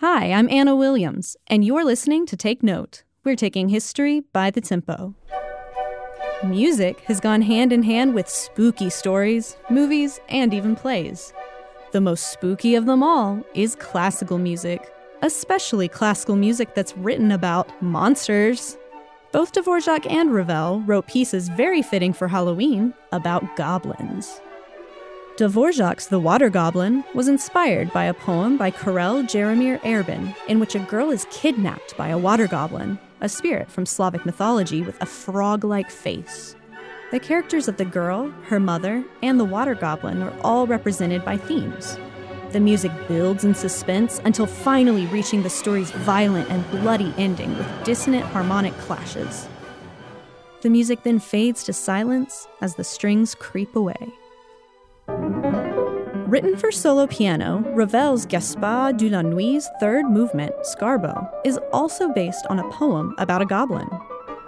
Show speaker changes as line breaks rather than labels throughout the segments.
Hi, I'm Anna Williams, and you're listening to Take Note. We're taking history by the tempo. Music has gone hand in hand with spooky stories, movies, and even plays. The most spooky of them all is classical music, especially classical music that's written about monsters. Both Dvorak and Ravel wrote pieces very fitting for Halloween about goblins. Dvorak's The Water Goblin was inspired by a poem by Karel Jaromír Erben, in which a girl is kidnapped by a water goblin, a spirit from Slavic mythology with a frog like face. The characters of the girl, her mother, and the water goblin are all represented by themes. The music builds in suspense until finally reaching the story's violent and bloody ending with dissonant harmonic clashes. The music then fades to silence as the strings creep away. Written for solo piano, Ravel's Gaspard de la Nuit's third movement, Scarbo, is also based on a poem about a goblin.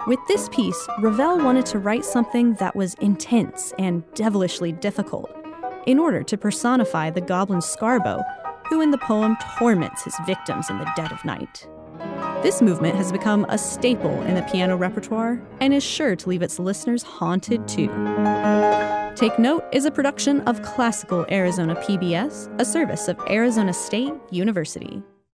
With this piece, Ravel wanted to write something that was intense and devilishly difficult in order to personify the goblin Scarbo, who in the poem torments his victims in the dead of night. This movement has become a staple in the piano repertoire and is sure to leave its listeners haunted too. Take Note is a production of Classical Arizona PBS, a service of Arizona State University.